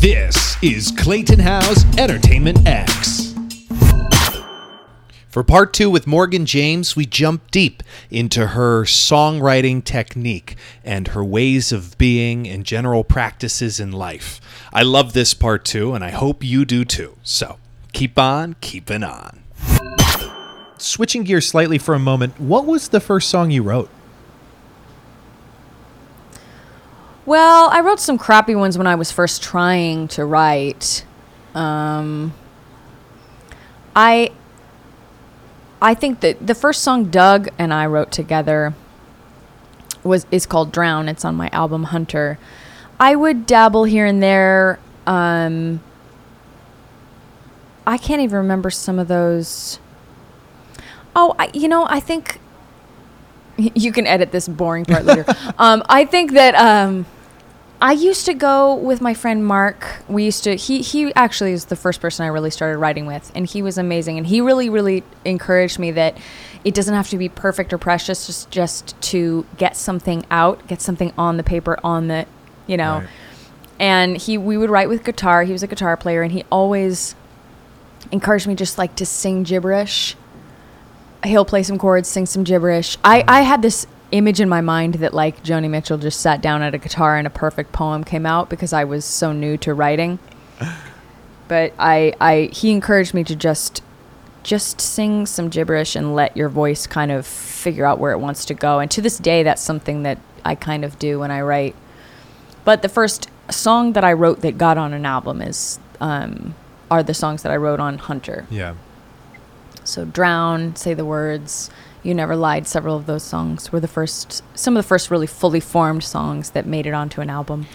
This is Clayton House Entertainment X. For part two with Morgan James, we jump deep into her songwriting technique and her ways of being and general practices in life. I love this part two, and I hope you do too. So keep on keeping on. Switching gears slightly for a moment, what was the first song you wrote? Well, I wrote some crappy ones when I was first trying to write. Um, I I think that the first song Doug and I wrote together was is called Drown. It's on my album Hunter. I would dabble here and there. Um, I can't even remember some of those. Oh, I, you know, I think you can edit this boring part later. um, I think that um, I used to go with my friend Mark. We used to. He he actually is the first person I really started writing with, and he was amazing. And he really really encouraged me that it doesn't have to be perfect or precious, just just to get something out, get something on the paper, on the, you know. Right. And he we would write with guitar. He was a guitar player, and he always encouraged me just like to sing gibberish he'll play some chords, sing some gibberish. I, mm. I had this image in my mind that like Joni Mitchell just sat down at a guitar and a perfect poem came out because I was so new to writing. But I, I he encouraged me to just just sing some gibberish and let your voice kind of figure out where it wants to go. And to this day that's something that I kind of do when I write. But the first song that I wrote that got on an album is um, are the songs that I wrote on Hunter. Yeah. So Drown, Say the Words, You Never Lied, several of those songs were the first some of the first really fully formed songs that made it onto an album.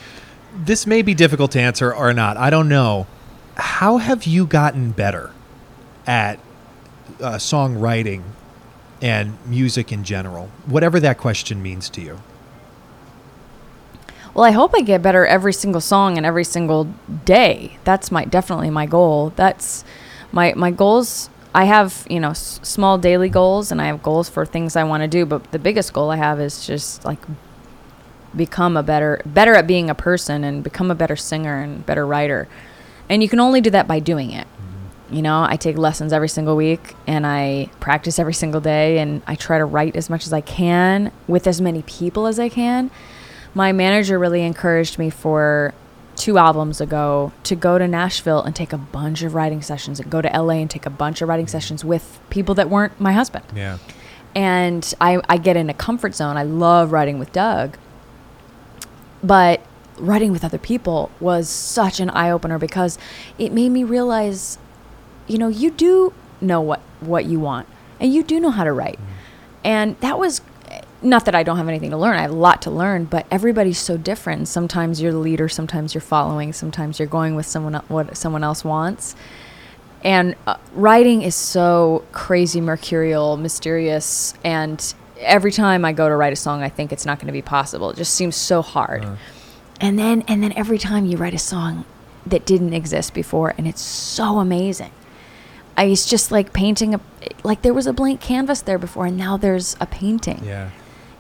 This may be difficult to answer or not. I don't know. How have you gotten better at uh, songwriting and music in general? Whatever that question means to you. Well, I hope I get better every single song and every single day. That's my definitely my goal. That's my my goals. I have you know s- small daily goals and I have goals for things I want to do. But the biggest goal I have is just like become a better better at being a person and become a better singer and better writer. And you can only do that by doing it. Mm-hmm. You know, I take lessons every single week and I practice every single day and I try to write as much as I can with as many people as I can. My manager really encouraged me for two albums ago to go to Nashville and take a bunch of writing sessions and go to LA and take a bunch of writing sessions with people that weren't my husband Yeah. and I, I get in a comfort zone. I love writing with Doug, but writing with other people was such an eye opener because it made me realize, you know, you do know what what you want, and you do know how to write, mm. and that was. Not that I don't have anything to learn. I have a lot to learn, but everybody's so different. Sometimes you're the leader, sometimes you're following, sometimes you're going with someone what someone else wants and uh, writing is so crazy mercurial mysterious and every time i go to write a song i think it's not going to be possible it just seems so hard and then and then every time you write a song that didn't exist before and it's so amazing I, it's just like painting a like there was a blank canvas there before and now there's a painting Yeah.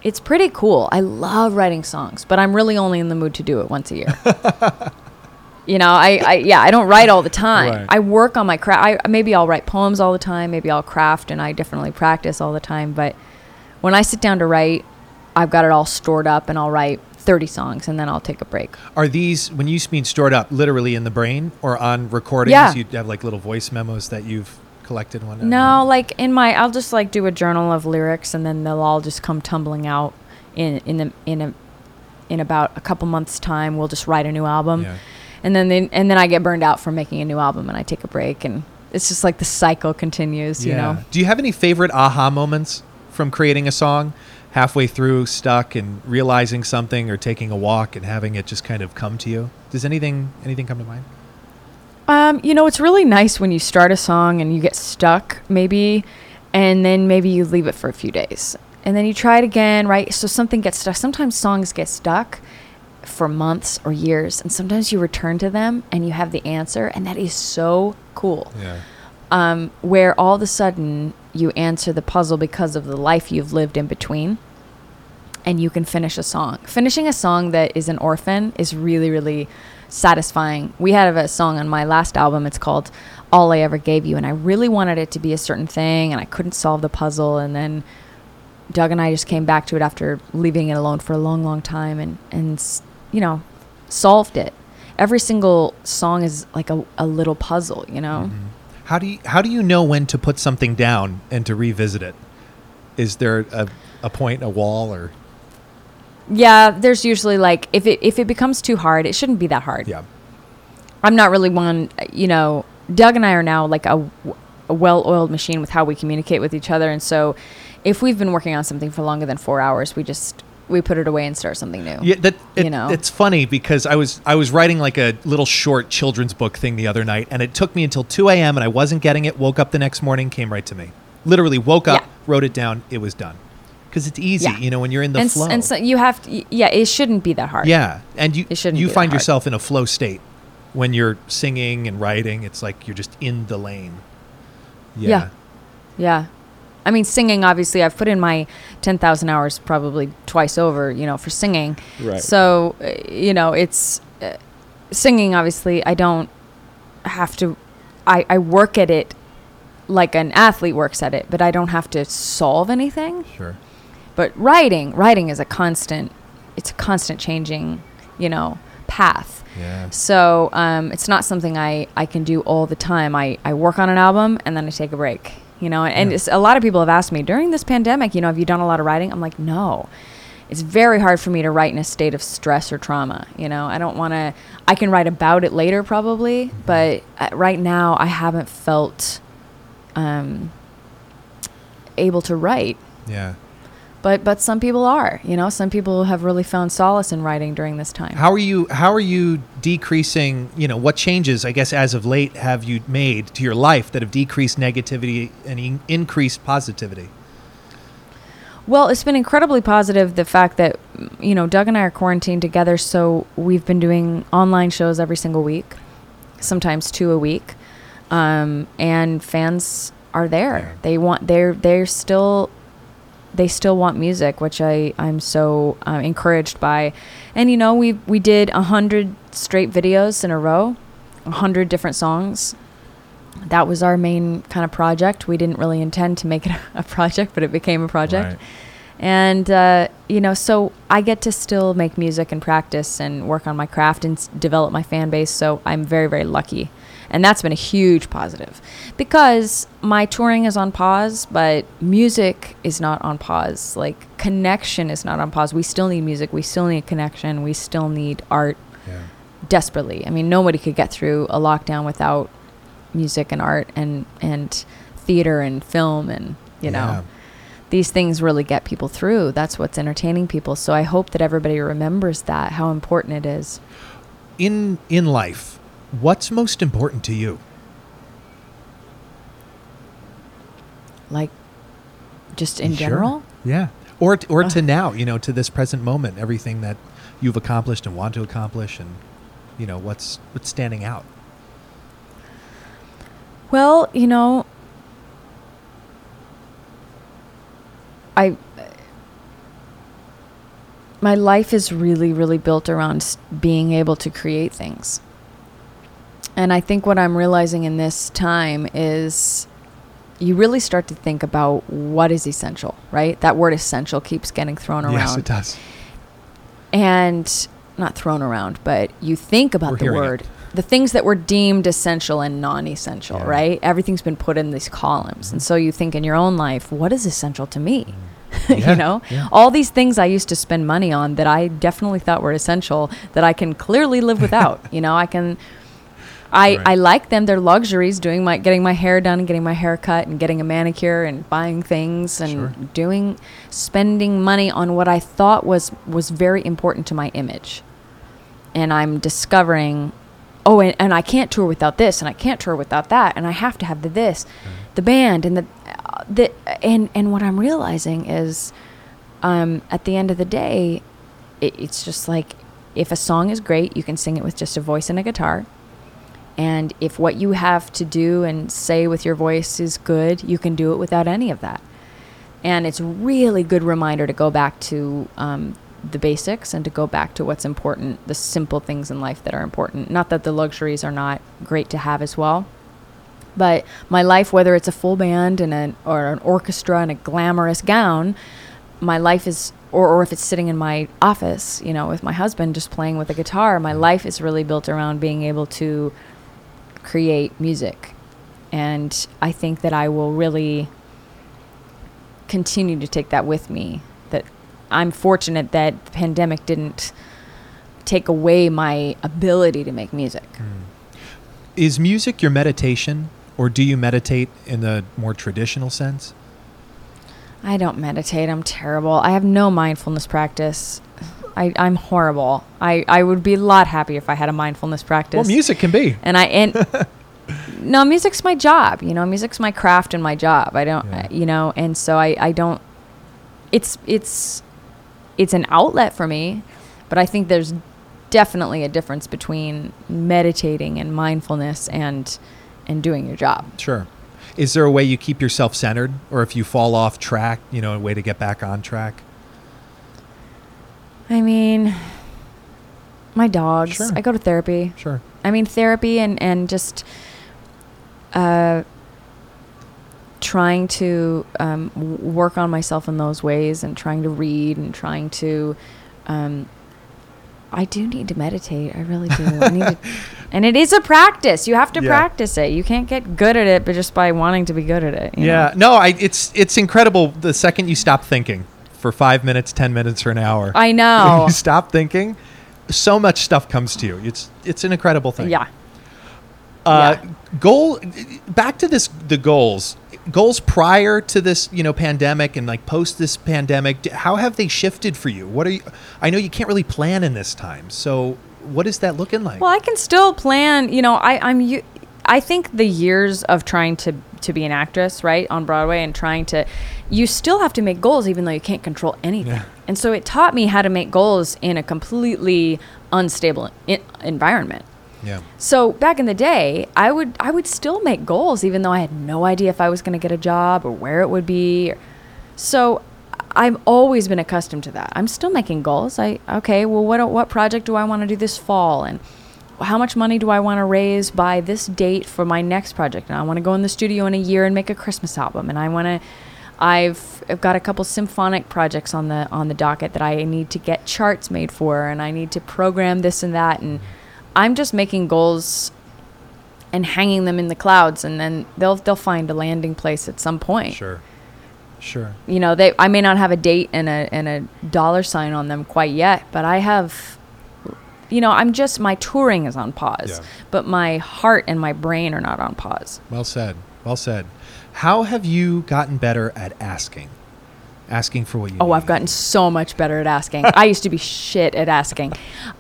It's pretty cool. I love writing songs, but I'm really only in the mood to do it once a year. you know, I, I yeah, I don't write all the time. Right. I work on my craft. I, maybe I'll write poems all the time. Maybe I'll craft, and I definitely practice all the time. But when I sit down to write, I've got it all stored up, and I'll write 30 songs, and then I'll take a break. Are these when you mean stored up, literally in the brain or on recordings? Yeah. You have like little voice memos that you've collected whatnot. No, like in my, I'll just like do a journal of lyrics, and then they'll all just come tumbling out in in the in a in about a couple months' time. We'll just write a new album, Yeah. and then they, and then I get burned out from making a new album, and I take a break, and it's just like the cycle continues. You know, Do you have any favorite aha moments from creating a song? Halfway through, stuck and realizing something, or taking a walk and having it just kind of come to you. Does anything anything come to mind? Um, you know, it's really nice when you start a song and you get stuck, maybe, and then maybe you leave it for a few days. And then you try it again, right? So something gets stuck. Sometimes songs get stuck for months or years, and sometimes you return to them and you have the answer, and that is so cool. Yeah. Um, where all of a sudden you answer the puzzle because of the life you've lived in between, and you can finish a song. Finishing a song that is an orphan is really, really satisfying. We had a song on my last album. It's called "All I Ever Gave You," and I really wanted it to be a certain thing, and I couldn't solve the puzzle. And then Doug and I just came back to it after leaving it alone for a long, long time, and and you know, solved it. Every single song is like a, a little puzzle, you know. Mm-hmm. How do you how do you know when to put something down and to revisit it? Is there a, a point, a wall, or Yeah, there's usually like if it if it becomes too hard, it shouldn't be that hard. yeah? I'm not really one, you know, Doug and I are now like a, a well-oiled machine with how we communicate with each other and so if we've been working on something for longer than 4 hours, we just we put it away and start something new. Yeah, that it, You know? it's funny because I was I was writing like a little short children's book thing the other night, and it took me until two a.m. and I wasn't getting it. Woke up the next morning, came right to me. Literally woke up, Yeah. wrote it down, it was done. Because it's easy, Yeah. you know, when you're in the and, s- flow. and so you have to yeah, it shouldn't be that hard. yeah, and you It shouldn't you be find yourself in a flow state when you're singing and writing. It's like you're just in the lane. Yeah. Yeah. Yeah. I mean, singing, obviously, I've put in my 10,000 hours probably twice over, you know, for singing. Right. So, uh, you know, it's uh, singing, obviously, I don't have to, I, I work at it like an athlete works at it, but I don't have to solve anything. Sure. But writing, writing is a constant, it's a constant changing, you know, path. Yeah. So um, it's not something I, I can do all the time. I, I work on an album and then I take a break. You know, and Yeah. it's, a lot of people have asked me during this pandemic, you know, have you done a lot of writing? I'm like, no. It's very hard for me to write in a state of stress or trauma. You know, I don't want to. I can write about it later probably, but uh, right now I haven't felt um, able to write. Yeah. But but some people are. You know, some people have really found solace in writing during this time. How are you? How are you decreasing? You know, what changes, I guess, as of late, have you made to your life that have decreased negativity and in- increased positivity? Well, it's been incredibly positive the fact that you know Doug and I are quarantined together, so we've been doing online shows every single week, sometimes two a week, um, and fans are there. Yeah. They want they're they're still they still want music, which I I'm so uh, encouraged by, and you know we we did a hundred straight videos in a row, a hundred different songs. That was our main kind of project. We didn't really intend to make it a project, but it became a project. And, uh, you know, so I get to still make music and practice and work on my craft and s- develop my fan base. So I'm very, very lucky. And that's been a huge positive because my touring is on pause, but music is not on pause. Like, connection is not on pause. We still need music. We still need connection. We still need art Yeah. desperately. I mean, nobody could get through a lockdown without music and art and and theater and film and you know these things really get people through. That's what's entertaining people. So I hope that everybody remembers that how important it is. In in life, what's most important to you? Like just in Sure. general. Yeah. Or or to now, you know, to this present moment, everything that you've accomplished and want to accomplish, and you know what's what's standing out. Well, you know, I my life is really really built around being able to create things. And I think what I'm realizing in this time is you really start to think about what is essential, right? That word essential keeps getting thrown around Yes, it does. and not thrown around, but you think about We're the word, it. the things that were deemed essential and non-essential, Yeah. right? Everything's been put in these columns, and Mhm. so you think in your own life, what is essential to me? Yeah, you know, yeah. all these things I used to spend money on that I definitely thought were essential that I can clearly live without. you know, I can. I, Right. I like them. They're luxuries. Doing my getting my hair done, and getting my hair cut, and getting a manicure, and buying things, and Sure. doing spending money on what I thought was was very important to my image. And I'm discovering, oh, and, and I can't tour without this, and I can't tour without that, and I have to have the this, the band, and the uh, the and and what I'm realizing is, um, at the end of the day, it, it's just like if a song is great, you can sing it with just a voice and a guitar. And if what you have to do and say with your voice is good, you can do it without any of that. And it's really good reminder to go back to um, the basics and to go back to what's important, the simple things in life that are important. Not that the luxuries are not great to have as well. But my life, whether it's a full band and an or an orchestra and a glamorous gown, my life is or, or if it's sitting in my office, you know, with my husband just playing with a guitar, my life is really built around being able to create music. And I think that I will really continue to take that with me. That I'm fortunate that the pandemic didn't take away my ability to make music. Hmm. Is music your meditation, or do you meditate in the more traditional sense? I don't meditate. I'm terrible. I have no mindfulness practice. I, I'm horrible. I, I would be a lot happier if I had a mindfulness practice. Well, music can be. and I and no, music's my job. You know, music's my craft and my job. I don't, Yeah. you know, and so I I don't. It's it's it's an outlet for me, but I think there's definitely a difference between meditating and mindfulness and and doing your job. Sure. Is there a way you keep yourself centered, or if you fall off track, you know, a way to get back on track? I mean, my dogs. Sure. I go to therapy. Sure. I mean, therapy and and just uh, trying to um, work on myself in those ways, and trying to read, and trying to. Um, I do need to meditate. I really do. I need to, and it is a practice. You have to Yeah. practice it. You can't get good at it, but just by wanting to be good at it. you Yeah. know? No, I. It's it's incredible. The second you stop thinking for five minutes, ten minutes, or an hour, I when know. you stop thinking, so much stuff comes to you. It's it's an incredible thing. Yeah. Uh, Yeah. Goal. Back to this. The goals. Goals prior to this, you know, pandemic and like post this pandemic. How have they shifted for you? What are you? I know you can't really plan in this time. So what is that looking like? Well, I can still plan. You know, I, I'm. u- I think the years of trying to to be an actress, right, on Broadway, and trying to, you still have to make goals, even though you can't control anything. Yeah. And so it taught me how to make goals in a completely unstable I- environment. yeah. So back in the day, I would I would still make goals even though I had no idea if I was going to get a job or where it would be. So I've always been accustomed to that. I'm still making goals. I okay, well what what project do I want to do this fall and how much money do I want to raise by this date for my next project? And I want to go in the studio in a year and make a Christmas album and I want to I've, I've got a couple symphonic projects on the on the docket that I need to get charts made for and I need to program this and that and I'm just making goals and hanging them in the clouds and then they'll they'll find a landing place at some point. Sure. Sure. You know, they I may not have a date and a and a dollar sign on them quite yet, but I have you know, I'm just my touring is on pause, Yeah. but my heart and my brain are not on pause. Well said. Well said. How have you gotten better at asking? Asking for what you Oh, need. I've gotten so much better at asking. I used to be shit at asking.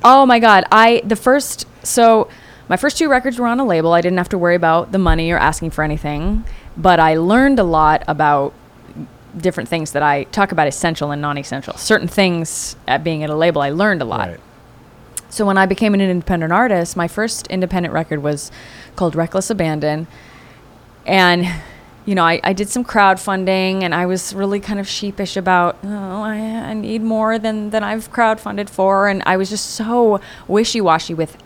Oh my god, I the first so my first two records were on a label. I didn't have to worry about the money or asking for anything, but I learned a lot about different things that I talk about essential and non-essential. Certain things at being at a label, I learned a lot. Right. So when I became an independent artist, my first independent record was called Reckless Abandon. And, you know, I, I did some crowdfunding and I was really kind of sheepish about, oh, I, I need more than, than I've crowdfunded for. And I was just so wishy washy with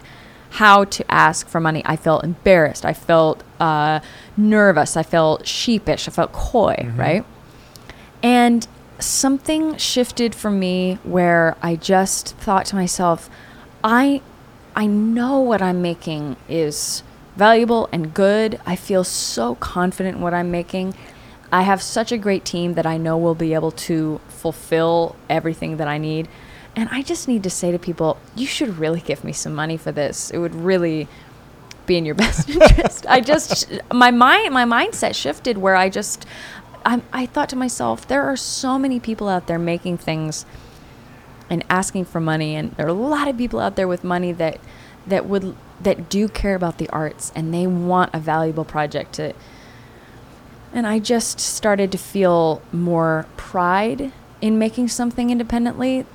how to ask for money. I felt embarrassed. I felt uh, nervous. I felt sheepish. I felt coy, right? And something shifted for me where I just thought to myself, I I know what I'm making is valuable and good. I feel so confident in what I'm making. I have such a great team that I know will be able to fulfill everything that I need. And I just need to say to people, you should really give me some money for this. It would really be in your best interest. I just my mind my mindset shifted where I just I I thought to myself, there are so many people out there making things and asking for money and there are a lot of people out there with money that that would that do care about the arts and they want a valuable project to and I just started to feel more pride in making something independently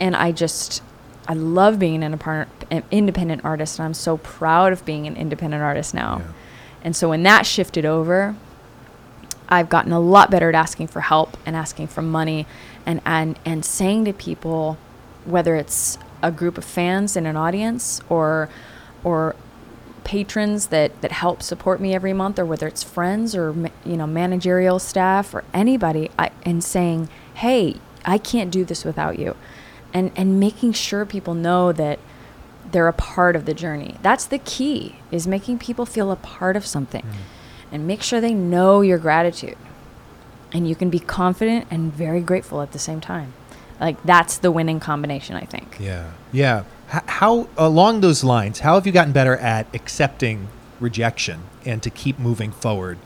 and I just I love being an independent artist and I'm so proud of being an independent artist now. Yeah. And so when that shifted over, I've gotten a lot better at asking for help and asking for money and and and saying to people whether it's a group of fans in an audience or or patrons that that help support me every month or whether it's friends or you know managerial staff or anybody I, and saying hey i can't do this without you. And and making sure people know that they're a part of the journey. That's the key is making people feel a part of something. Hmm. And make sure they know your gratitude. And you can be confident and very grateful at the same time. Like that's the winning combination i think. Yeah. Yeah. How along those lines, how have you gotten better at accepting rejection and to keep moving forward,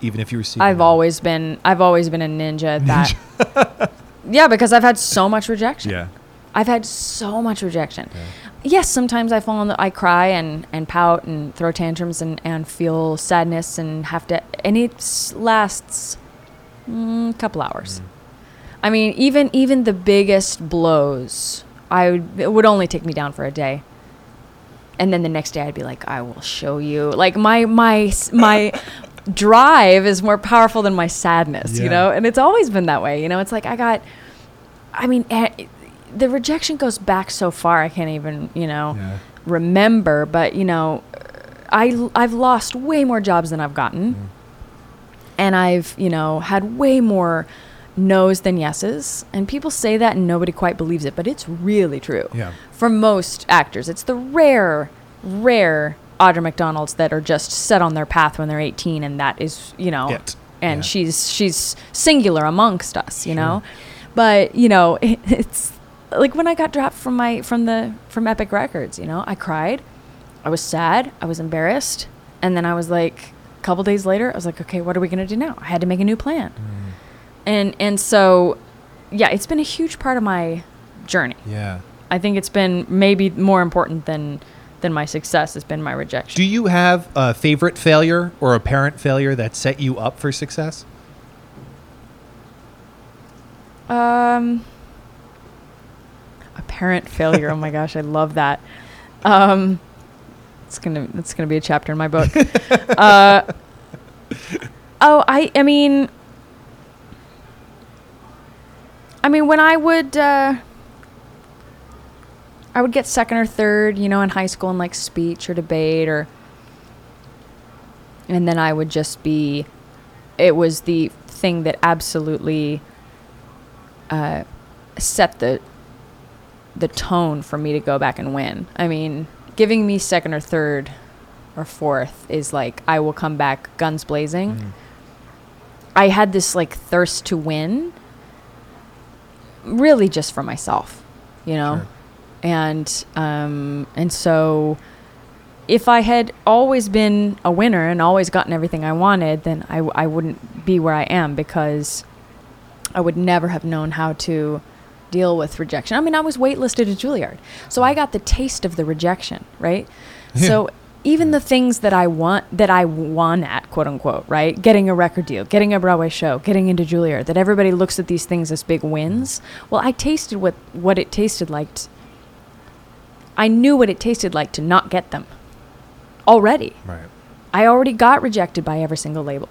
even if you receive? I've always been I've always been a ninja at that. yeah, because I've had so much rejection. Yeah. I've had so much rejection. Yes, sometimes I fall on the I cry and and pout and throw tantrums and and feel sadness and have to and it lasts a couple hours. Mm. I mean, even even the biggest blows, I would, it would only take me down for a day. And then the next day I'd be like, I will show you. Like my my my drive is more powerful than my sadness, Yeah. you know? And it's always been that way, you know? It's like I got I mean, eh, the rejection goes back so far I can't even, you know, Yeah. remember, but you know, I I've lost way more jobs than I've gotten. Mm. And I've, you know, had way more no's than yeses. And people say that and nobody quite believes it, but it's really true. Yeah. For most actors, it's the rare, rare Audra McDonald's that are just set on their path when they're 18 and that is, you know, It. and Yeah. she's she's singular amongst us, you know. But, you know, it, it's like when I got dropped from my from the from Epic Records, you know, I cried. I was sad, I was embarrassed, and then I was like a couple days later, I was like, okay, what are we going to do now? I had to make a new plan. Mm. And and so yeah, it's been a huge part of my journey. Yeah. I think it's been maybe more important than than my success has been my rejection. Do you have a favorite failure or a parent failure that set you up for success? Um, Parent failure. oh my gosh, I love that. Um, it's gonna it's gonna be a chapter in my book. uh, oh, I I mean, I mean when I would uh, I would get second or third, you know, in high school in like speech or debate or, and then I would just be, it was the thing that absolutely uh, set the the tone for me to go back and win. I mean, giving me second or third or fourth is like I will come back guns blazing. I had this like thirst to win really just for myself, you know. Sure. And um and so if I had always been a winner and always gotten everything I wanted, then I, w- I wouldn't be where I am because I would never have known how to deal with rejection. I mean, I was waitlisted at Juilliard, so I got the taste of the rejection, right? So even the things that I want, that I won at, quote unquote, right? Getting a record deal, getting a Broadway show, getting into Juilliard, that everybody looks at these things as big wins. Well, I tasted what what it tasted like. T- I knew what it tasted like to not get them already. Right. I already got rejected by every single label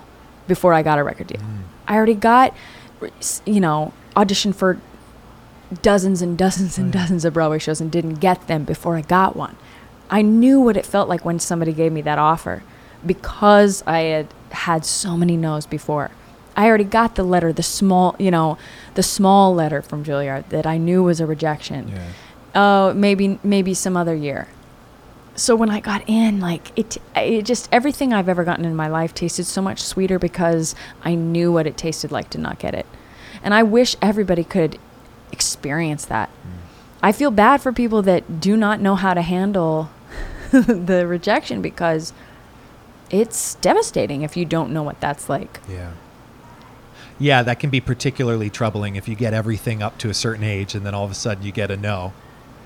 before I got a record deal. Mm. I already got, you know, auditioned for dozens and dozens and dozens of Broadway shows and didn't get them before I got one. I knew what it felt like when somebody gave me that offer because I had had so many no's before. I already got the letter, the small, you know, the small letter from Juilliard that I knew was a rejection. Yeah. oh maybe maybe some other year. So when i got in like it it just everything i've ever gotten in my life tasted so much sweeter because i knew what it tasted like to not get it. And i wish everybody could experience that mm. I feel bad for people that do not know how to handle the rejection because it's devastating if you don't know what that's like Yeah. Yeah, that can be particularly troubling if you get everything up to a certain age and then all of a sudden you get a no.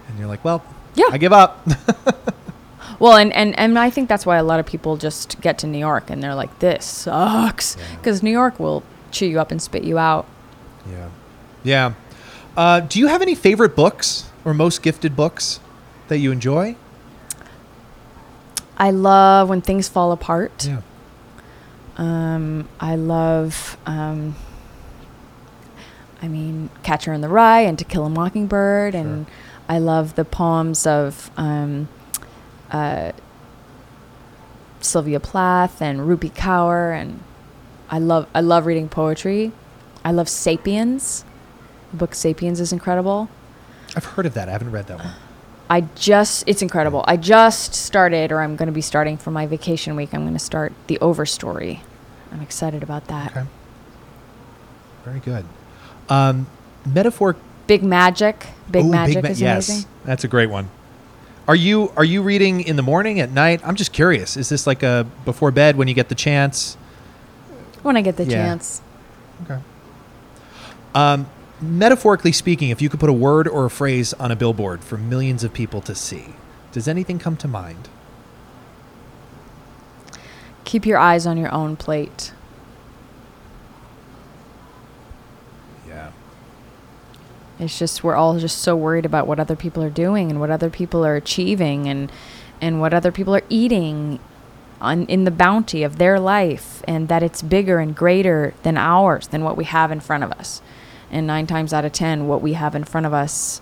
And you're like, well, Yeah. I give up. Well, and, and, and I think that's why a lot of people just get to New York and they're like, this sucks. Yeah. Because New York will chew you up and spit you out. yeah. Yeah. Uh, do you have any favorite books or most gifted books that you enjoy? I love when things fall apart. Yeah. Um, I love, um, I mean, Catcher in the Rye and To Kill a Mockingbird. And I love the poems of um, uh, Sylvia Plath and Rupi Kaur, and I love I love reading poetry. I love *Sapiens*. The book *Sapiens* is incredible. I've heard of that. I haven't read that one. I just it's incredible. I just started, or I'm going to be starting for my vacation week. I'm going to start the Overstory. I'm excited about that. Okay. Very good. Um, metaphor. Big Magic. Big Ooh, Magic Ma- is yes, amazing. that's a great one. Are you are you reading in the morning at night? I'm just curious. Is this like a before bed when you get the chance? When I get the Yeah. chance. Okay. Um, metaphorically speaking, if you could put a word or a phrase on a billboard for millions of people to see, does anything come to mind? Keep your eyes on your own plate. Yeah. It's just we're all just so worried about what other people are doing and what other people are achieving and and what other people are eating on in the bounty of their life and that it's bigger and greater than ours than what we have in front of us. And 9 times out of 10 what we have in front of us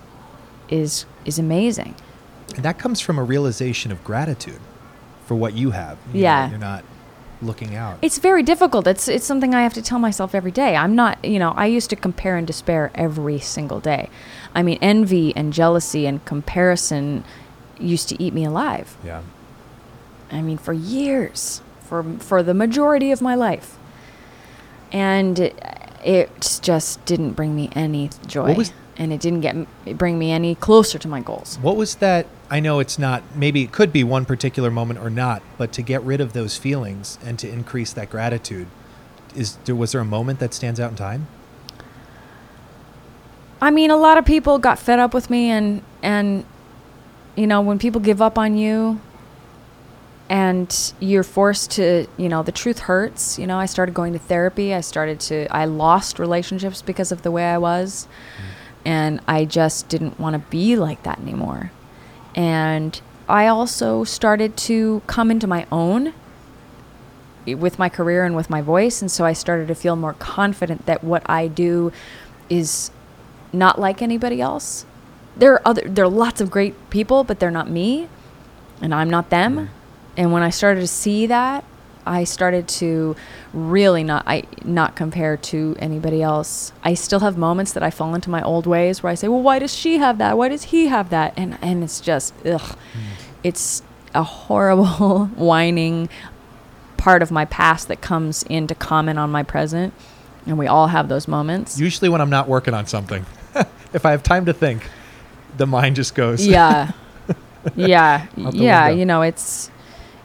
is is amazing. And that comes from a realization of gratitude for what you have. You know, Yeah. you're not looking out. It's very difficult. It's it's something I have to tell myself every day. I'm not, you know, I used to compare and despair every single day. I mean, envy and jealousy and comparison used to eat me alive. yeah. I mean, for years, for for the majority of my life, and it, it just didn't bring me any joy, was- and it didn't get m- bring me any closer to my goals. What was that? I know it's not, maybe it could be one particular moment or not, but to get rid of those feelings and to increase that gratitude, is there, was there a moment that stands out in time? I mean, a lot of people got fed up with me, and and you know, when people give up on you, and you're forced to, you know, the truth hurts. You know, I started going to therapy. I started to, I lost relationships because of the way I was, mm. and I just didn't want to be like that anymore. And I also started to come into my own eh, with my career and with my voice, and so I started to feel more confident that what I do is not like anybody else. There are other there are lots of great people, but they're not me and I'm not them. Mm. And when I started to see that, I started to really not I not compare to anybody else. I still have moments that I fall into my old ways where I say, "Well, why does she have that? Why does he have that?" And and it's just ugh. Hmm. It's a horrible whining part of my past that comes in to comment on my present. And we all have those moments. Usually when I'm not working on something, if I have time to think, the mind just goes. yeah yeah yeah window. you know it's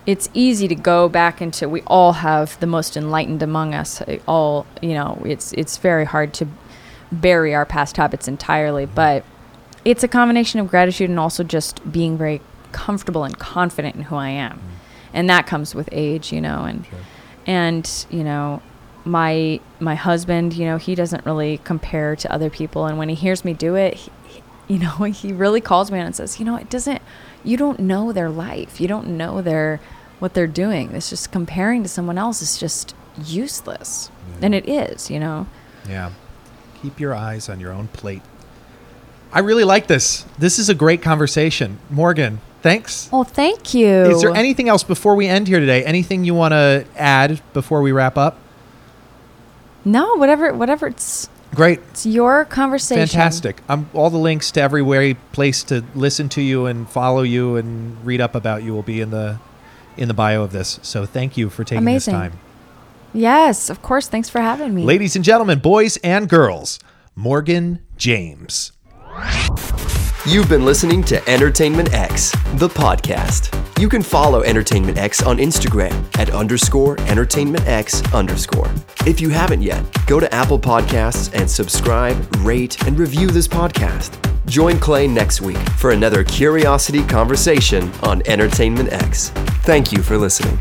it's easy to go back into we all have the most enlightened among us all you know it's it's very hard to bury our past habits entirely but it's a combination of gratitude and also just being very comfortable and confident in who I am. Mm-hmm. And that comes with age you know and Sure. and you know my my husband you know he doesn't really compare to other people and when he hears me do it he, he- you know he really calls me and says you know it doesn't you don't know their life. You don't know their what they're doing it's just comparing to someone else is just useless and it is you know Yeah. Keep your eyes on your own plate. I really like this. This is a great conversation. Morgan, thanks. oh thank you Is there anything else before we end here today? Anything you want to add before we wrap up? no whatever whatever it's Great. it's your conversation Fantastic. Um, all the links to every place to listen to you and follow you and read up about you will be in the in the bio of this. So thank you for taking Amazing. this time. yes of course thanks for having me Ladies and gentlemen, boys and girls, Morgan James. You've been listening to Entertainment X, the podcast. You can follow Entertainment X on Instagram at underscore Entertainment X underscore. If you haven't yet, go to Apple Podcasts and subscribe, rate, and review this podcast. Join Clay next week for another curiosity conversation on Entertainment X. Thank you for listening.